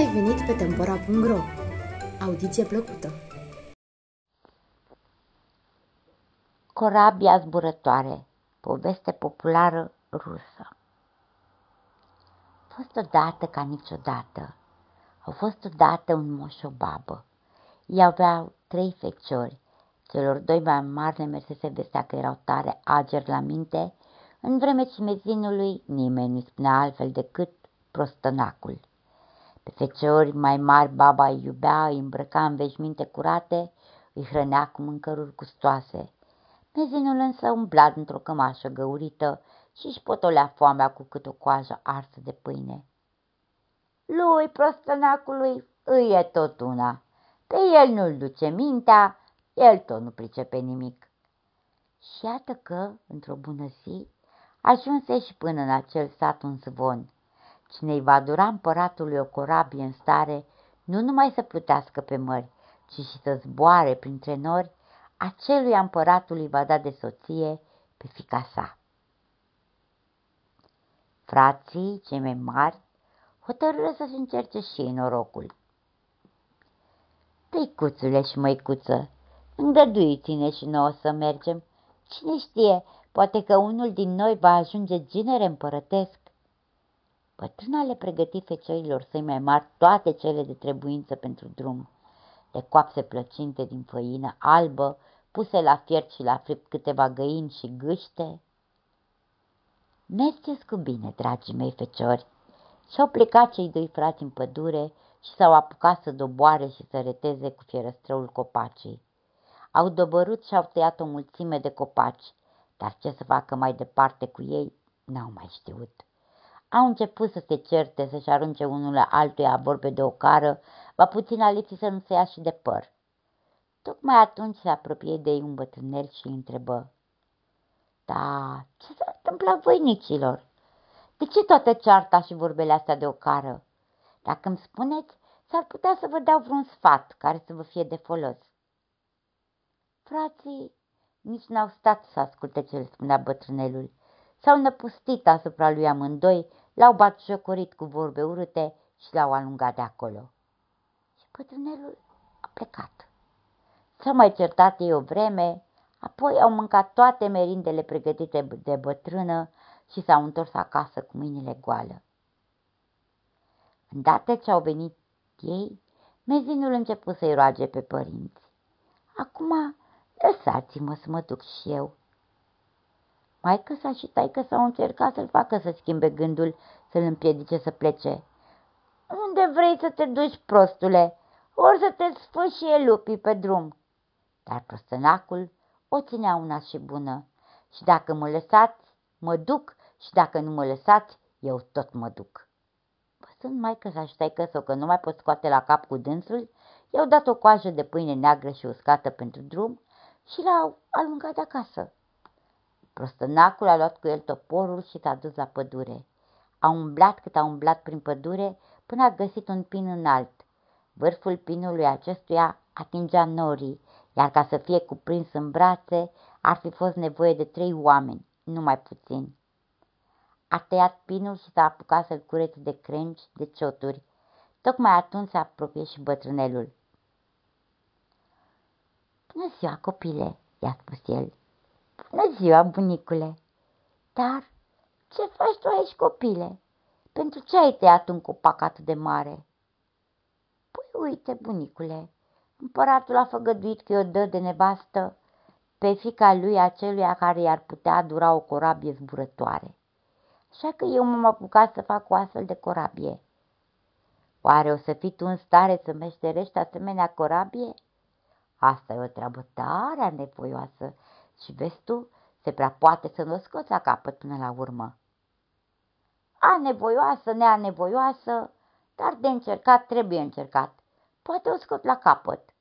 ai venit pe Tempora.ro! Audiție plăcută! Corabia zburătoare, poveste populară rusă. A fost odată ca niciodată. Au fost odată un moș și o babă. Ei aveau trei feciori. Celor doi mai mari le mersese vestea că erau tare ageri la minte, în vreme ce mezinului nimeni nu spunea altfel decât prostănacul. Pe feciori mai mari baba îi iubea, îi îmbrăca în veșminte curate, îi hrănea cu mâncăruri gustoase. Mezinul însă umbla într-o cămașă găurită și își potolea foamea cu cât o coajă arsă de pâine. Lui, prostănacului, îi e tot una. Pe el nu-l duce mintea, el tot nu pricepe nimic. Și iată că, într-o bună zi, ajunse și până în acel sat un zvon – Cine îi va dura împăratului o corabie în stare, nu numai să plutească pe mări, ci și să zboare printre nori, acelui împăratului va da de soție pe fica sa. Frații, cei mai mari, hotărâre să-și încerce și ei norocul. Tăicuțule și măicuță, îngăduiți-ne și nouă să mergem. Cine știe, poate că unul din noi va ajunge ginere împărătesc. Bătrâna le pregăti feciorilor săi mai mari toate cele de trebuință pentru drum. De coapse plăcinte din făină albă, puse la fiert și la fript câteva găini și gâște. Mergeți cu bine, dragii mei feciori! Și-au plecat cei doi frați în pădure și s-au apucat să doboare și să reteze cu fierăstrăul copacii. Au dobărut și au tăiat o mulțime de copaci, dar ce să facă mai departe cu ei, n-au mai știut. Au început să se certe, să-și arunce unul la altuia vorbe de o cară, va puțin a lipsit să nu se ia și de păr. Tocmai atunci se apropie de ei un bătrânel și îi întrebă. Da, ce s-a întâmplat voinicilor? De ce toată cearta și vorbele astea de o cară? Dacă îmi spuneți, s-ar putea să vă dau vreun sfat care să vă fie de folos. Frații nici n-au stat să asculte ce le spunea bătrânelul. S-au năpustit asupra lui amândoi L-au batjocorit cu vorbe urâte și l-au alungat de acolo. Și bătrânelul a plecat. S-au mai certat ei o vreme, apoi au mâncat toate merindele pregătite de bătrână și s-au întors acasă cu mâinile goală. Îndată ce au venit ei, mezinul început să-i roage pe părinți. Acum lăsați-mă să mă duc și eu. Maică sa și taică s-au încercat să-l facă să schimbe gândul, să-l împiedice să plece. Unde vrei să te duci, prostule? Ori să te sfâșie lupii pe drum. Dar prostănacul o ținea una și bună. Și dacă mă lăsați, mă duc, și dacă nu mă lăsați, eu tot mă duc. Văzând maică sa și taică sau că nu mai pot scoate la cap cu dânsul, i-au dat o coajă de pâine neagră și uscată pentru drum și l-au alungat de acasă. Prostănacul a luat cu el toporul și s-a dus la pădure. A umblat cât a umblat prin pădure până a găsit un pin înalt. Vârful pinului acestuia atingea norii, iar ca să fie cuprins în brațe ar fi fost nevoie de trei oameni, nu mai puțin. A tăiat pinul și s-a apucat să-l curețe de crengi, de cioturi. Tocmai atunci s-a apropiat și bătrânelul. Bună ziua, copile, i-a spus el. Bună ziua, bunicule! Dar ce faci tu aici, copile? Pentru ce ai tăiat un copac atât de mare? Păi uite, bunicule, împăratul a făgăduit că o dă de nevastă pe fica lui aceluia care i-ar putea dura o corabie zburătoare. Așa că eu m-am apucat să fac o astfel de corabie. Oare o să fii tu în stare să meșterești asemenea corabie? Asta e o treabă tare nevoioasă și vezi tu, se prea poate să nu o scoți la capăt până la urmă. A nevoioasă, neanevoioasă, dar de încercat trebuie încercat. Poate o scot la capăt.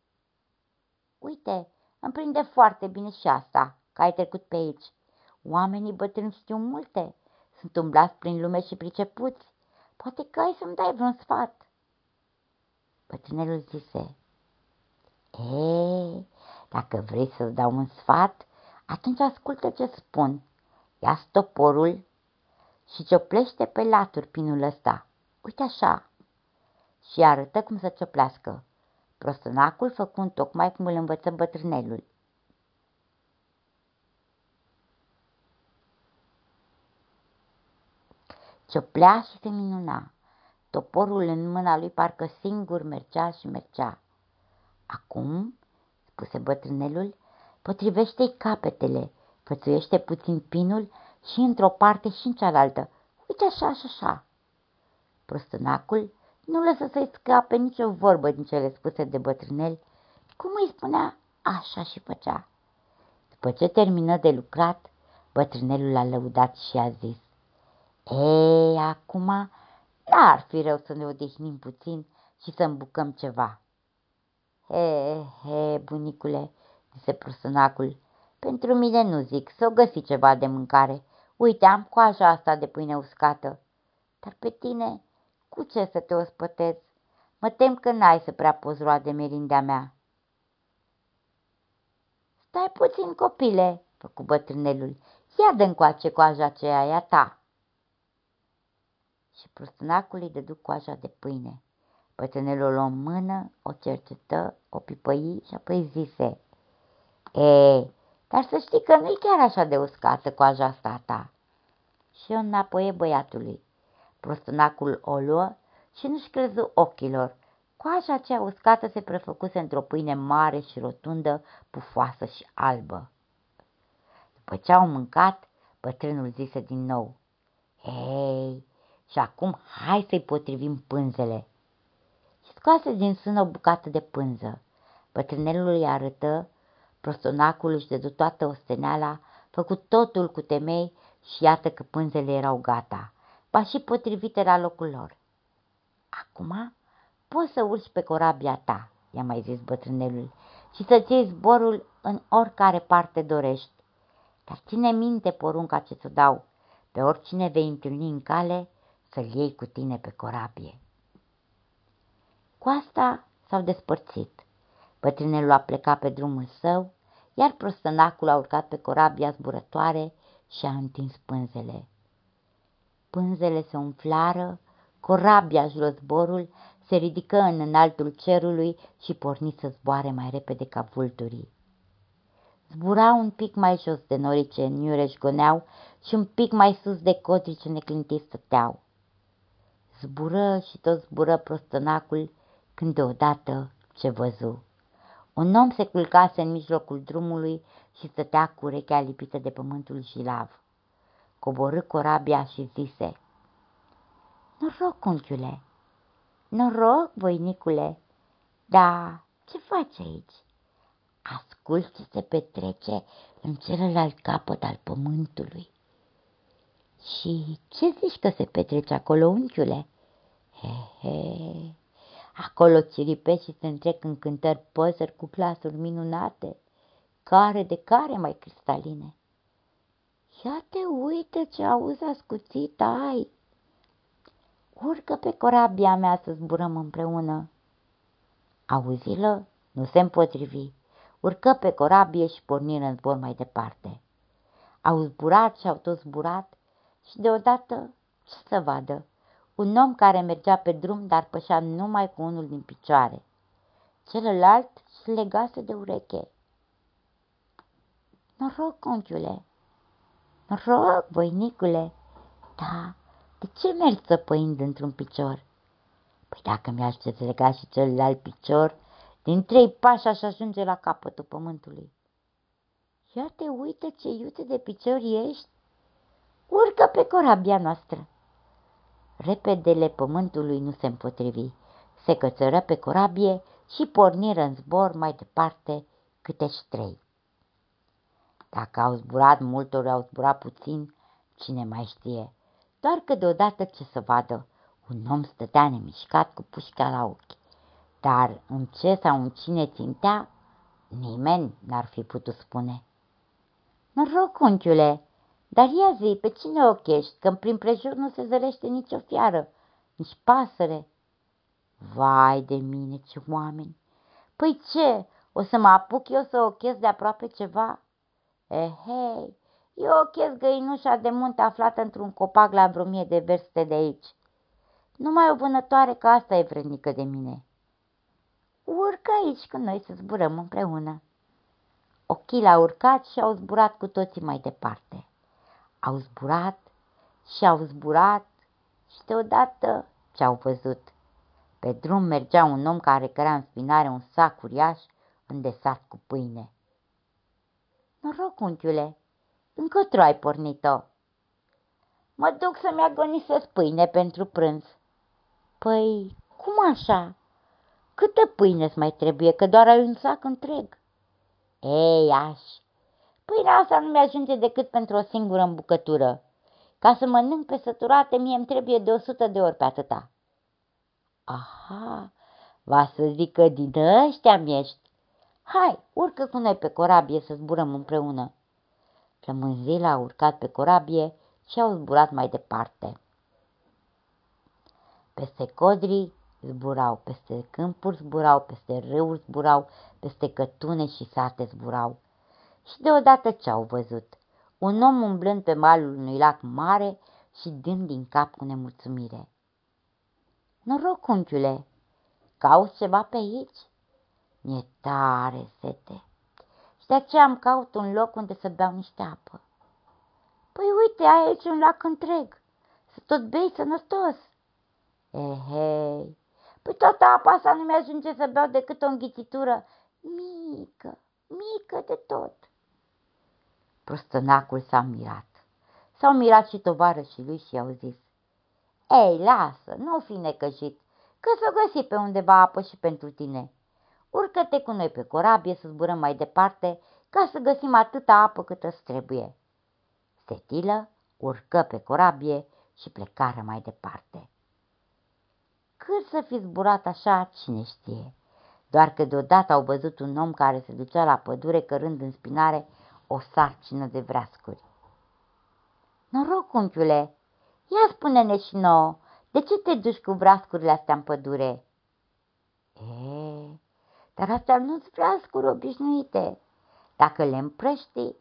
Uite, îmi prinde foarte bine și asta, că ai trecut pe aici. Oamenii bătrâni știu multe, sunt umblați prin lume și pricepuți. Poate că ai să-mi dai vreun sfat. Bătrânelul zise, E, dacă vrei să-ți dau un sfat, atunci ascultă ce spun. Ia stoporul și cioplește pe laturi pinul ăsta. Uite așa. și arătă cum să cioplească. Prostănacul făcând tocmai cum îl învăță bătrânelul. Cioplea și se minuna. Toporul în mâna lui parcă singur mergea și mergea. Acum, spuse bătrânelul, potrivește-i capetele, fățuiește puțin pinul și într-o parte și în cealaltă. Uite așa și așa. Prostănacul nu lăsă să-i scape nicio vorbă din cele spuse de bătrânel. Cum îi spunea, așa și făcea. După ce termină de lucrat, bătrânelul a lăudat și a zis, Ei, acum n-ar fi rău să ne odihnim puțin și să îmbucăm ceva. He, he, bunicule, zise prostănacul, pentru mine nu zic, să o găsi ceva de mâncare. Uite, am coaja asta de pâine uscată. Dar pe tine, cu ce să te ospătezi? Mă tem că n-ai să prea poți lua de merindea mea. Stai puțin, copile, făcu bătrânelul. Ia dă încoace coaja aceea, ea ta. Și prostânacul îi dădu coaja de pâine. Bătrânelul o luă în mână, o cercetă, o pipăi și apoi zise, E, dar să știi că nu-i chiar așa de uscată coaja asta ta. Și eu înapoie băiatului. Prostânacul o luă și nu-și crezu ochilor. Coaja aceea uscată se prefăcuse într-o pâine mare și rotundă, pufoasă și albă. După ce au mâncat, bătrânul zise din nou, Hei, și acum hai să-i potrivim pânzele. Și scoase din sână o bucată de pânză. Bătrânelul îi arătă, prostonacul își dădu toată osteneala, făcut totul cu temei și iată că pânzele erau gata ba și potrivite la locul lor. Acum poți să urci pe corabia ta, i-a mai zis bătrânelul, și să-ți iei zborul în oricare parte dorești. Dar ține minte porunca ce ți-o dau, pe oricine vei întâlni în cale, să-l iei cu tine pe corabie. Cu asta s-au despărțit. Bătrânelul a plecat pe drumul său, iar prostănacul a urcat pe corabia zburătoare și a întins pânzele. Pânzele se umflară, corabia jos zborul, se ridică în înaltul cerului și porni să zboare mai repede ca vulturii. Zbura un pic mai jos de norii ce în iureș goneau și un pic mai sus de codrii ce neclintit stăteau. Zbură și tot zbură prostănacul când deodată ce văzu. Un om se culcase în mijlocul drumului și stătea cu urechea lipită de pământul jilav coborâ corabia și zise, Noroc, unchiule, noroc, voinicule, da, ce faci aici? Ascult ce se petrece în celălalt capăt al pământului. Și ce zici că se petrece acolo, unchiule? He, he, acolo țiripești și se întrec în cântări păsări cu clasuri minunate, care de care mai cristaline. Ia te uite ce auzi ascuțit ai! Urcă pe corabia mea să zburăm împreună. Auzilă? Nu se împotrivi. Urcă pe corabie și porniră în zbor mai departe. Au zburat și au tot zburat și deodată, ce să vadă, un om care mergea pe drum, dar pășea numai cu unul din picioare. Celălalt se legase de ureche. Noroc, conchiule, Rog, voinicule, da, de ce mergi săpăind într-un picior? Păi dacă mi-aș lega și celălalt picior, din trei pași aș ajunge la capătul pământului. Ia te uită ce iute de picior ești. Urcă pe corabia noastră. Repedele pământului nu se împotrivi. Se cățără pe corabie și porniră în zbor mai departe câte trei. Dacă au zburat mult ori au zburat puțin, cine mai știe. Doar că deodată ce să vadă, un om stătea nemișcat cu pușca la ochi. Dar în ce sau în cine țintea, nimeni n-ar fi putut spune. Noroc, unchiule, dar ia zi, pe cine ochești, că prin prejur nu se zărește nicio fiară, nici pasăre. Vai de mine, ce oameni! Păi ce, o să mă apuc eu să ochez de aproape ceva? Ehei, eu ochez găinușa de munte aflată într-un copac la vreo mie de verste de aici. Numai o vânătoare ca asta e vrednică de mine. Urcă aici cu noi să zburăm împreună. Ochii l-au urcat și au zburat cu toții mai departe. Au zburat și au zburat și deodată ce-au văzut. Pe drum mergea un om care cărea în spinare un sac uriaș îndesat cu pâine. Noroc, unchiule, încotro ai pornit-o? Mă duc să-mi agonisesc pâine pentru prânz. Păi, cum așa? Câtă pâine îți mai trebuie, că doar ai un sac întreg? Ei, aș, pâinea asta nu mi-ajunge decât pentru o singură îmbucătură. Ca să mănânc pe săturate, mie îmi trebuie de o sută de ori pe atâta. Aha, va să zic că din ăștia ești. Hai, urcă cu noi pe corabie să zburăm împreună. Flămânzila a urcat pe corabie și au zburat mai departe. Peste codrii zburau, peste câmpuri zburau, peste râuri zburau, peste cătune și sate zburau. Și deodată ce au văzut? Un om umblând pe malul unui lac mare și dând din cap cu nemulțumire. Noroc, unchiule, cauți ceva pe aici? Mi-e tare sete și de aceea am caut un loc unde să beau niște apă. Păi uite, ai aici un lac întreg, să tot bei sănătos. Ehei, păi toată apa asta nu mi-ajunge să beau decât o înghițitură mică, mică de tot. Prostănacul s-a mirat. S-au mirat și tovarășii lui și i-au zis, Ei, lasă, nu fi necăjit, că să găsi pe undeva apă și pentru tine. Urcă-te cu noi pe corabie să zburăm mai departe ca să găsim atâta apă cât îți trebuie. Stetilă urcă pe corabie și plecară mai departe. Cât să fi zburat așa, cine știe, doar că deodată au văzut un om care se ducea la pădure cărând în spinare o sarcină de vreascuri. Noroc, unchiule, ia spune-ne și nouă, de ce te duci cu vreascurile astea în pădure? E, dar astea nu-ți vreascuri obișnuite. Dacă le împrăști,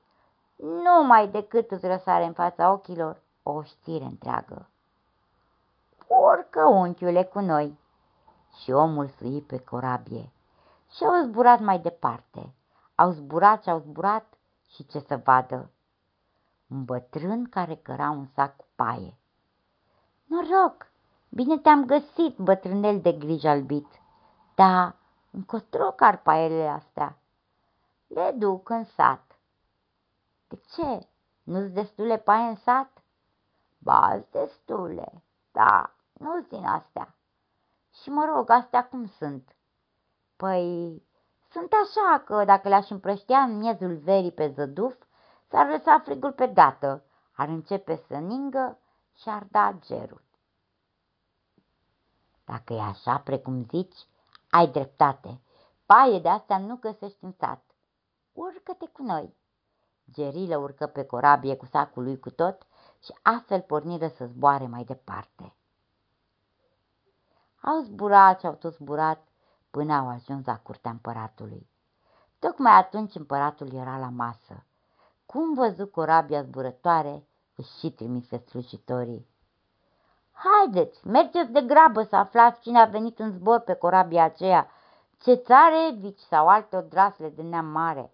numai decât îți răsare în fața ochilor o știre întreagă. Urcă, unchiule, cu noi. Și omul sui pe corabie și au zburat mai departe. Au zburat și au zburat și ce să vadă? Un bătrân care căra un sac cu paie. Noroc! Bine te-am găsit, bătrânel de grijă albit. Da, încotro car paiele astea. Le duc în sat. De ce? Nu-ți destule paie în sat? ba destule, da, nu-ți din astea. Și mă rog, astea cum sunt? Păi, sunt așa că dacă le-aș împrăștea în miezul verii pe zăduf, s-ar lăsa frigul pe dată, ar începe să ningă și ar da gerul. Dacă e așa precum zici, ai dreptate. Paie de astea nu găsești în sat. Urcă-te cu noi. Gerilă urcă pe corabie cu sacul lui cu tot și astfel porniră să zboare mai departe. Au zburat și au tot zburat până au ajuns la curtea împăratului. Tocmai atunci împăratul era la masă. Cum văzu corabia zburătoare, își și trimise slujitorii. Haideți, mergeți de grabă să aflați cine a venit în zbor pe corabia aceea, ce țare, vici sau alte odrasle de neam mare.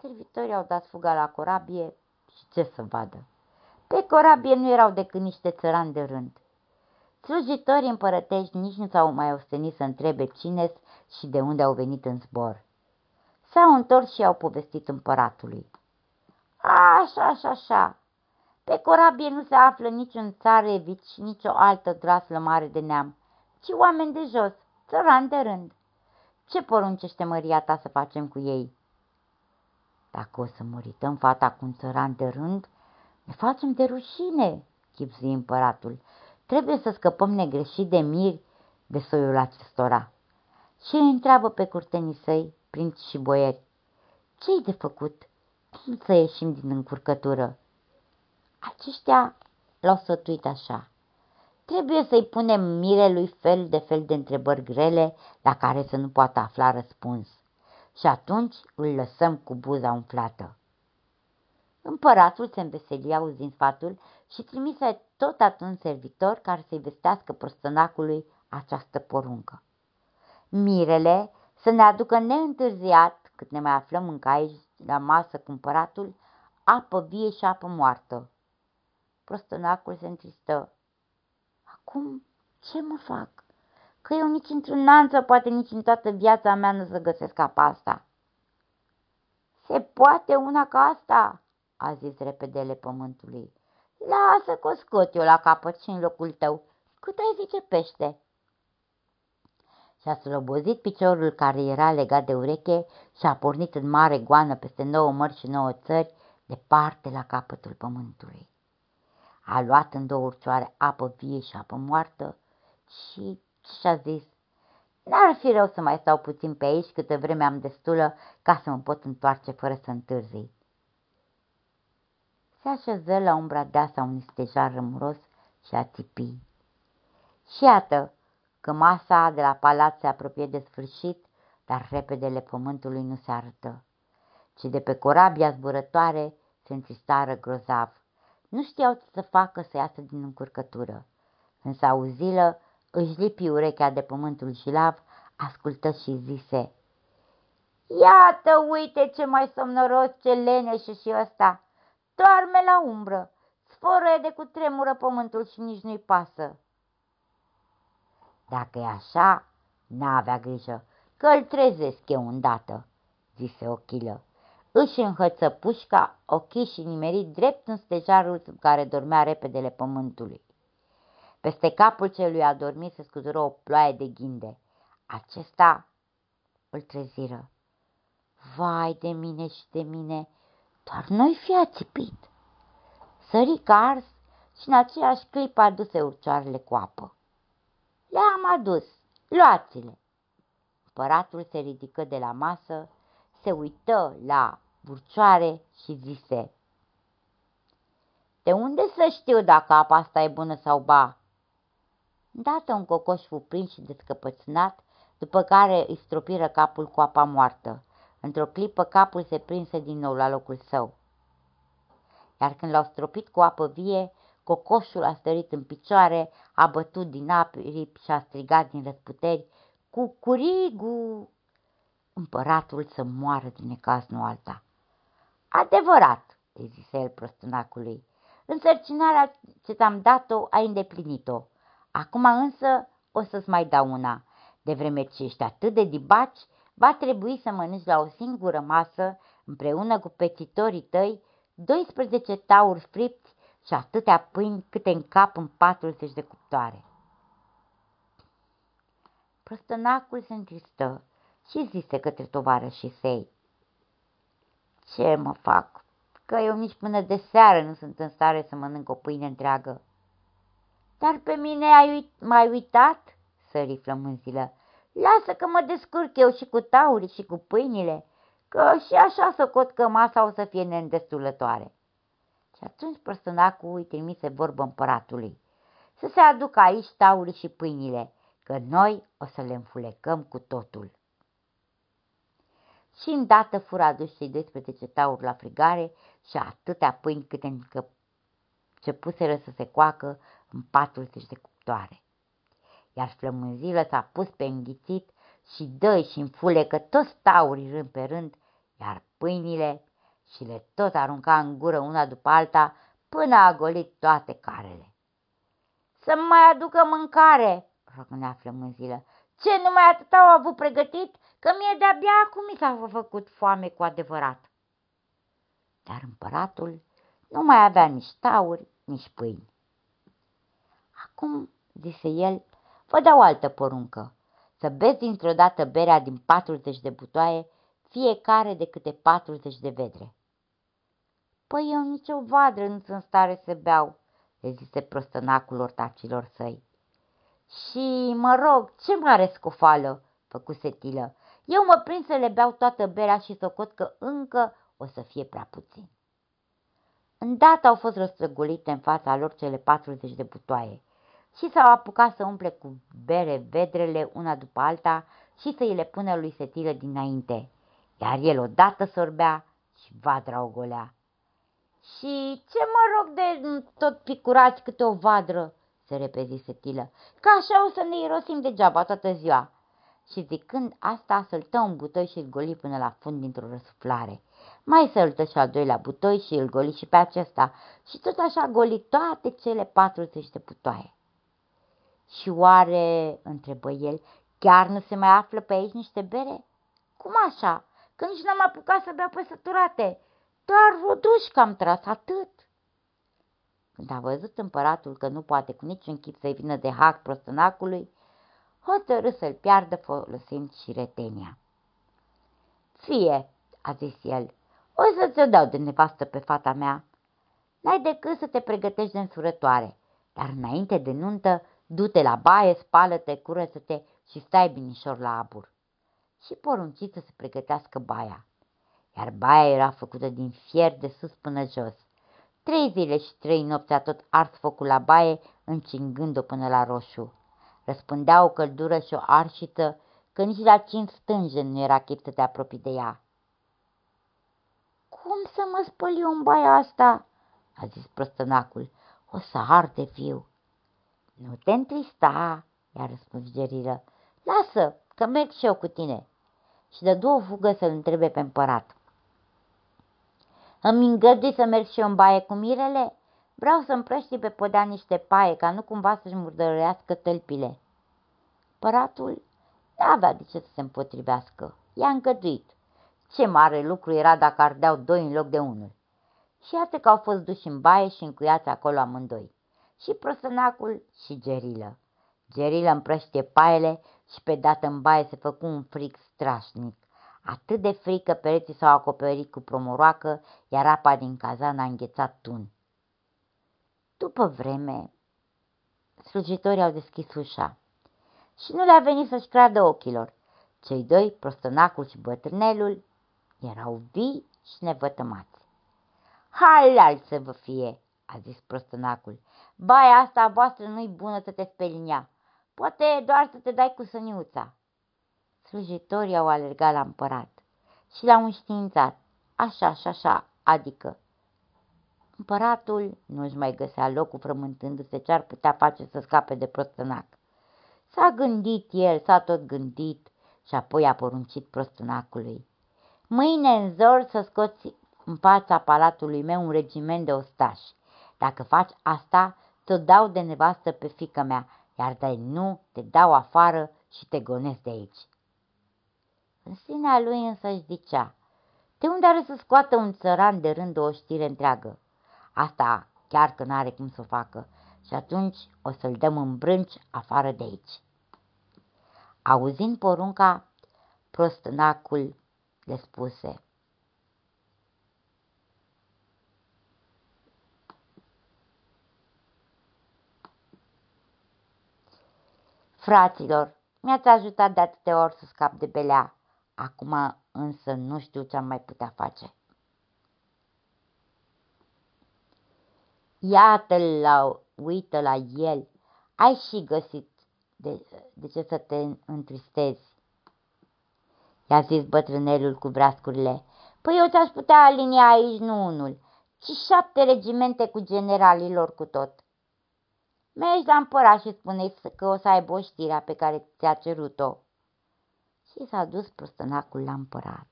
Servitorii au dat fuga la corabie și ce să vadă. Pe corabie nu erau decât niște țărani de rând. Slujitorii împărătești nici nu s-au mai ostenit să întrebe cine și de unde au venit în zbor. S-au întors și au povestit împăratului. Așa, așa, așa. Pe corabie nu se află niciun țarevici, nici o altă draslă mare de neam, ci oameni de jos, țărani de rând. Ce poruncește măria ta să facem cu ei? Dacă o să mărităm fata cu un țăran de rând, ne facem de rușine, chipzi împăratul, Trebuie să scăpăm negreșit de miri de soiul acestora. Și îi întreabă pe curtenii săi, prinți și boieri, ce-i de făcut? Cum să ieșim din încurcătură? Aceștia l-au sătuit așa. Trebuie să-i punem mirelui fel de fel de întrebări grele la care să nu poată afla răspuns. Și atunci îl lăsăm cu buza umflată. Împăratul se înveselia auzind sfatul și trimise tot atunci servitor care să-i vestească prostănacului această poruncă. Mirele să ne aducă neîntârziat, cât ne mai aflăm încă aici la masă cumpăratul, apă vie și apă moartă. Prostănacul se întristă. Acum ce mă fac? Că eu nici într-un an sau poate nici în toată viața mea nu să găsesc apa asta. Se poate una ca asta, a zis repedele pământului. Lasă că o scot eu la capăt și în locul tău. Cât ai zice pește? Și-a slobozit piciorul care era legat de ureche și a pornit în mare goană peste nouă mări și nouă țări, departe la capătul pământului. A luat în două urcioare apă vie și apă moartă și și-a zis, N-ar fi rău să mai stau puțin pe aici câte vreme am destulă ca să mă pot întoarce fără să întârzi. Se așeză la umbra deasă a unui stejar rămuros și a țipi. Și iată că masa de la palat se apropie de sfârșit, dar repedele pământului nu se arătă, ci de pe corabia zburătoare se întristară grozav. Nu știau ce să facă să iasă din încurcătură. Însă auzilă, își lipi urechea de pământul lav, ascultă și zise, Iată, uite ce mai somnoros, ce leneșe și ăsta! Doarme la umbră, sfărăie de cu tremură pământul și nici nu-i pasă. Dacă e așa, n-avea grijă, că îl trezesc eu îndată, zise Ochilă. Își înhăță pușca, ochii și nimerit drept în stejarul sub care dormea repedele pământului. Peste capul celui adormit se scuzură o ploaie de ghinde. Acesta îl treziră. Vai de mine și de mine, doar noi fi ațipit. Sări ars și în aceeași clipă aduse urcioarele cu apă. Le-am adus, luați-le. Împăratul se ridică de la masă, se uită la burcioare și zise, De unde să știu dacă apa asta e bună sau ba? Dată un cocoș fu prins și descăpățânat, după care îi stropiră capul cu apa moartă. Într-o clipă capul se prinse din nou la locul său. Iar când l-au stropit cu apă vie, cocoșul a stărit în picioare, a bătut din apă și a strigat din răsputeri, cu curigu! Împăratul să moară din necaz, nu alta. Adevărat, îi zise el prostânacului, însărcinarea ce ți-am dat-o ai îndeplinit-o. Acum însă o să-ți mai dau una. De vreme ce ești atât de dibaci, va trebui să mănânci la o singură masă, împreună cu pețitorii tăi, 12 tauri fripți și atâtea pâini câte în cap în 40 de cuptoare. Prostănacul se întristă și zise către tovarășii săi. Ce mă fac? Că eu nici până de seară nu sunt în stare să mănânc o pâine întreagă. Dar pe mine ai uit mai uitat?" sări flămânzilă. Lasă că mă descurc eu și cu taurii și cu pâinile, că și așa socot că masa o să fie neîndestulătoare. Și atunci prăstănacul îi trimise vorbă împăratului. Să se aducă aici taurii și pâinile, că noi o să le înfulecăm cu totul. Și îndată fură adus cei 12 tauri la frigare și atâtea pâini câte încă ce puseră să se coacă în 40 de cuptoare. Iar flămânzilă s-a pus pe înghițit și dă și înfulecă toți taurii rând pe rând, iar pâinile și le tot arunca în gură una după alta până a golit toate carele. Să mai aducă mâncare, răcânea flămânzilă. Ce numai atât au avut pregătit, că mie de-abia acum mi s-a făcut foame cu adevărat. Dar împăratul nu mai avea nici tauri, nici pâini. Acum, zise el, vă dau altă poruncă, să beți dintr-o dată berea din 40 de butoaie, fiecare de câte 40 de vedre. Păi eu nicio vadră nu sunt stare să beau, le zise prostănacul ortacilor săi. Și, mă rog, ce mare scofală, făcu setilă. Eu mă prind să le beau toată berea și socot că încă o să fie prea puțin. Îndată au fost răstrăgulite în fața lor cele 40 de butoaie și s-au apucat să umple cu bere vedrele una după alta și să îi le pună lui Setilă dinainte, iar el odată sorbea și vadra o golea. Și ce mă rog de tot picurați câte o vadră, se repezi setilă, că așa o să ne irosim degeaba toată ziua. Și zicând asta, săltă un butoi și îl goli până la fund dintr-o răsuflare. Mai săltă și al doilea butoi și îl goli și pe acesta și tot așa goli toate cele 40 de butoaie. Și oare, întrebă el, chiar nu se mai află pe aici niște bere? Cum așa? Că nici n-am apucat să beau pe săturate. Doar rodușcă am tras, atât. Când a văzut împăratul că nu poate cu niciun chip să-i vină de hac prostănacului, hotărâ să-l piardă folosind și retenia. Fie, a zis el, o să ți-o dau de nevastă pe fata mea. N-ai decât să te pregătești de însurătoare, dar înainte de nuntă, du-te la baie, spală-te, curăță-te și stai binișor la abur. Și porunciți să se pregătească baia. Iar baia era făcută din fier de sus până jos. Trei zile și trei nopți a tot ars focul la baie, încingând-o până la roșu. Răspândea o căldură și o arșiță, că nici la cinci stânge nu era chip să te apropii de ea. Cum să mă spăl eu în baia asta?" a zis prostănacul. O să arde viu." Nu te întrista, i-a răspuns Geriră. Lasă, că merg și eu cu tine. Și dă două fugă să-l întrebe pe împărat. Îmi îngădui să merg și eu în baie cu mirele? Vreau să împrăști pe podea niște paie, ca nu cumva să-și murdărească tălpile. Păratul n-avea de ce să se împotrivească. I-a îngăduit. Ce mare lucru era dacă ardeau doi în loc de unul. Și iată că au fost duși în baie și încuiați acolo amândoi. Și prosănacul și Gerilă. Gerilă împrăștie paiele și pe dată în baie se făcu un fric strașnic. Atât de frică pereții s-au acoperit cu promoroacă, iar apa din cazan a înghețat tun. După vreme, slujitorii au deschis ușa și nu le-a venit să-și creadă ochilor. Cei doi, prostănacul și bătrânelul, erau vii și nevătămați. Halal să vă fie, a zis prostănacul. Baia asta a voastră nu-i bună să te speli ea. Poate doar să te dai cu săniuța. Slujitorii au alergat la împărat și l-au înștiințat, așa și așa, adică. Împăratul nu-și mai găsea locul frământându-se ce ar putea face să scape de prostănac. S-a gândit el, s-a tot gândit și apoi a poruncit prostănacului. Mâine în zor să scoți în fața palatului meu un regiment de ostași. Dacă faci asta, ți-o dau de nevastă pe fică mea, iar de nu, te dau afară și te gonesc de aici. În sinea lui însă își zicea, de unde are să scoată un țăran de rând o știre întreagă? Asta chiar că n-are cum să o facă și atunci o să-l dăm în brânci afară de aici. Auzind porunca, prostnacul le spuse, Fraților, mi-ați ajutat de atâtea ori să scap de belea. Acum însă nu știu ce am mai putea face. Iată-l la, uită la el, ai și găsit de, de ce să te întristezi. I-a zis bătrânelul cu brascurile. Păi eu ți-aș putea alinia aici nu unul, ci șapte regimente cu generalilor cu tot. Mergi la împărat și spune că o să aibă o știrea pe care ți-a cerut-o. Și s-a dus prostănacul la împărat.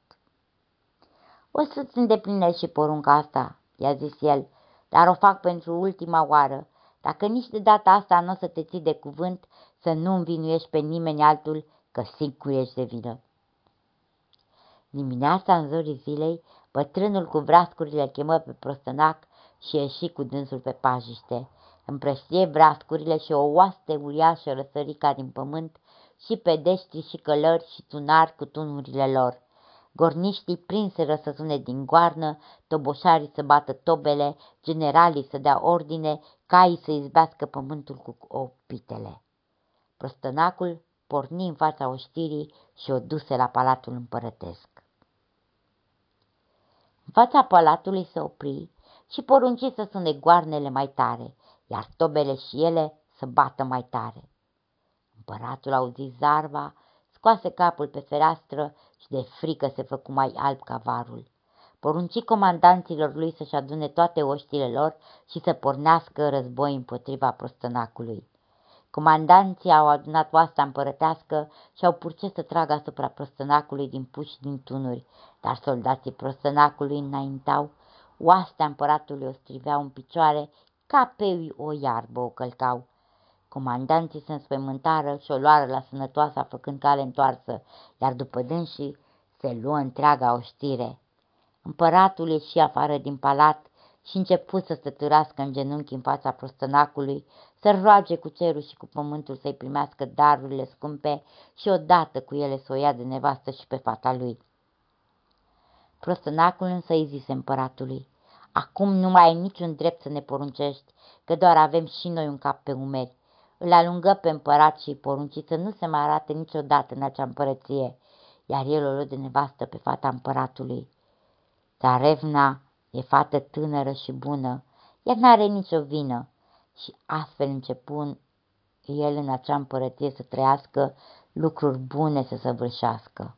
O să-ți îndeplinesc și porunca asta, i-a zis el, dar o fac pentru ultima oară. Dacă nici de data asta nu o să te ții de cuvânt, să nu învinuiești pe nimeni altul, că sigur ești de vină. Dimineața, în zorii zilei, bătrânul cu vrascurile chemă pe prostănac și ieși cu dânsul pe pajiște împrăștie brascurile și o oaste uriașă răsărica din pământ și pedești și călări și tunari cu tunurile lor. Gorniștii prinseră să sune din goarnă, toboșarii să bată tobele, generalii să dea ordine, caii să izbească pământul cu opitele. Prostănacul porni în fața oștirii și o duse la palatul împărătesc. În fața palatului se opri și porunci să sune goarnele mai tare, iar tobele și ele să bată mai tare. Împăratul auzi zarva, scoase capul pe fereastră și de frică se făcu mai alb ca varul. porunci comandanților lui să-și adune toate oștile lor și să pornească război împotriva prostănacului. Comandanții au adunat oasta împărătească și au purce să tragă asupra prostănacului din puși din tunuri, dar soldații prostănacului înaintau, oastea împăratului o striveau în picioare, ca pe o iarbă o călcau. Comandanții se înspăimântară și o luară la sănătoasa făcând cale întoarsă, iar după dânsii se luă întreaga oștire. Împăratul ieși afară din palat și început să stăturească în genunchi în fața prostănacului, să roage cu cerul și cu pământul să-i primească darurile scumpe și odată cu ele să o ia de nevastă și pe fata lui. Prostănacul însă îi zise împăratului, Acum nu mai ai niciun drept să ne poruncești, că doar avem și noi un cap pe umeri. Îl alungă pe împărat și porunci să nu se mai arate niciodată în acea împărăție, iar el o luă de nevastă pe fata împăratului. Țarevna e fată tânără și bună, ea n-are nicio vină și astfel începun el în acea împărăție să trăiască lucruri bune să săvârșească.